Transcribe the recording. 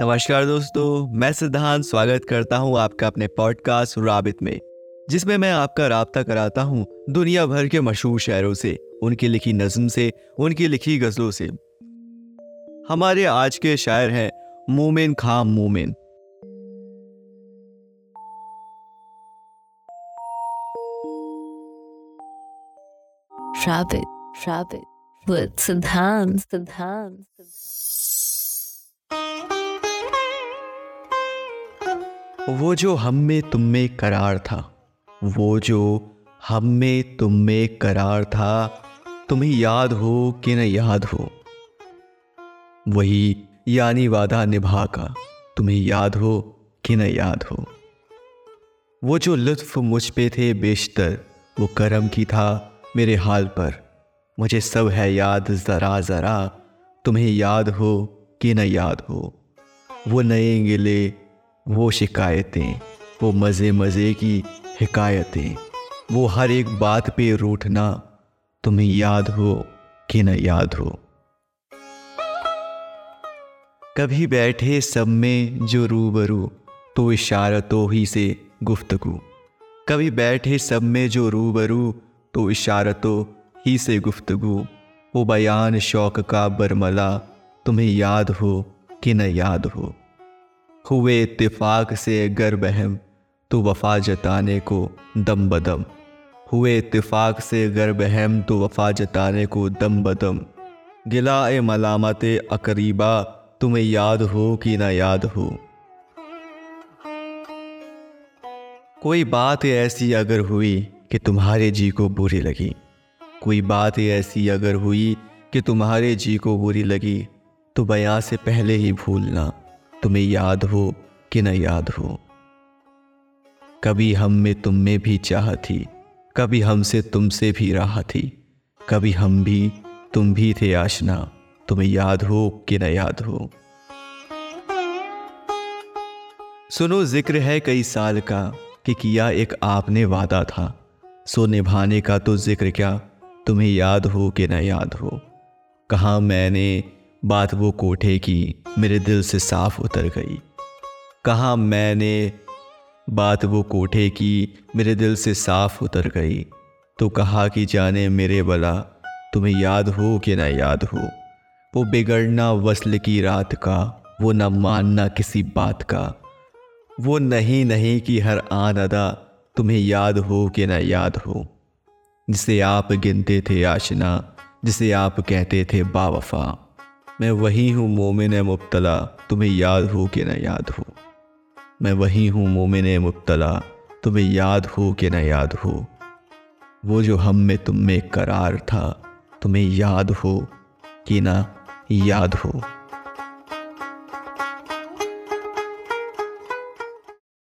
नमस्कार दोस्तों मैं सिद्धांत स्वागत करता हूँ आपका अपने पॉडकास्ट राबित में जिसमें मैं आपका रबता कराता हूँ दुनिया भर के मशहूर शायरों से उनकी लिखी नज्म से उनकी लिखी गजलों से। हमारे आज के शायर हैं मोमिन खाम मोमिन। with Siddhant, Siddhant, वो जो हम में तुम में करार था, वो जो हम में तुम में करार था, तुम्हें याद हो कि न याद हो? वही यानी वादा निभा का, तुम्हें याद हो कि न याद हो? वो जो लुत्फ मुझ पे थे बेशतर, वो करम की था मेरे हाल पर। मुझे सब है याद ज़रा ज़रा, तुम्हें याद हो कि न याद हो? वो नए गिले वो शिकायतें, वो मज़े मज़े की हिकायतें, वो हर एक बात पे रूठना तुम्हें याद हो कि न याद हो। कभी बैठे सब में जो रूबरू तो इशारतों ही से गुफ्तगु। कभी बैठे सब में जो रूबरू तो इशारतों ही से गुफ्तगु। वो बयान शौक का बरमला, तुम्हें याद हो कि न याद हो। हुए इत्तेफाक से गर बहम तो वफा जताने को दम बदम। हुए इत्तेफाक से गर बहम तो वफा जताने को दम बदम। गिला ए मलामत अकरीबा, तुम्हें याद हो कि ना याद हो। कोई बात ऐसी अगर हुई कि तुम्हारे जी को बुरी लगी। कोई बात ऐसी अगर हुई कि तुम्हारे जी को बुरी लगी तो बयां से पहले ही भूलना। तुम्हें याद हो कि न याद हो। कभी हम में तुम में भी चाह थी, कभी हमसे तुमसे भी राह थी, कभी हम भी, तुम भी थे आशना, तुम्हें याद हो कि न याद हो। सुनो, ज़िक्र है कई साल का कि किया एक आपने वादा था। सो निभाने का तो ज़िक्र क्या, तुम्हें याद हो कि न याद हो। कहा, मैंने बात वो कोठे की मेरे दिल से साफ़ उतर गई। कहा, मैंने बात वो कोठे की मेरे दिल से साफ़ उतर गई। तो कहा कि, जाने मेरे बला, तुम्हें याद हो कि ना याद हो? वो बिगड़ना वसल की रात का, वो न मानना किसी बात का। वो नहीं नहीं कि हर आन अदा तुम्हें याद हो कि ना याद हो। जिसे आप गिनते थे आशना, जिसे आप कहते थे बावफा। मैं वही हूँ मोमिन मुबतला। तुम्हें याद हो कि ना याद हो? मैं वही हूँ मोमिन मुबतला। तुम्हें याद हो कि ना याद हो? वो जो हम में तुम में करार था, तुम्हें याद हो कि ना याद हो?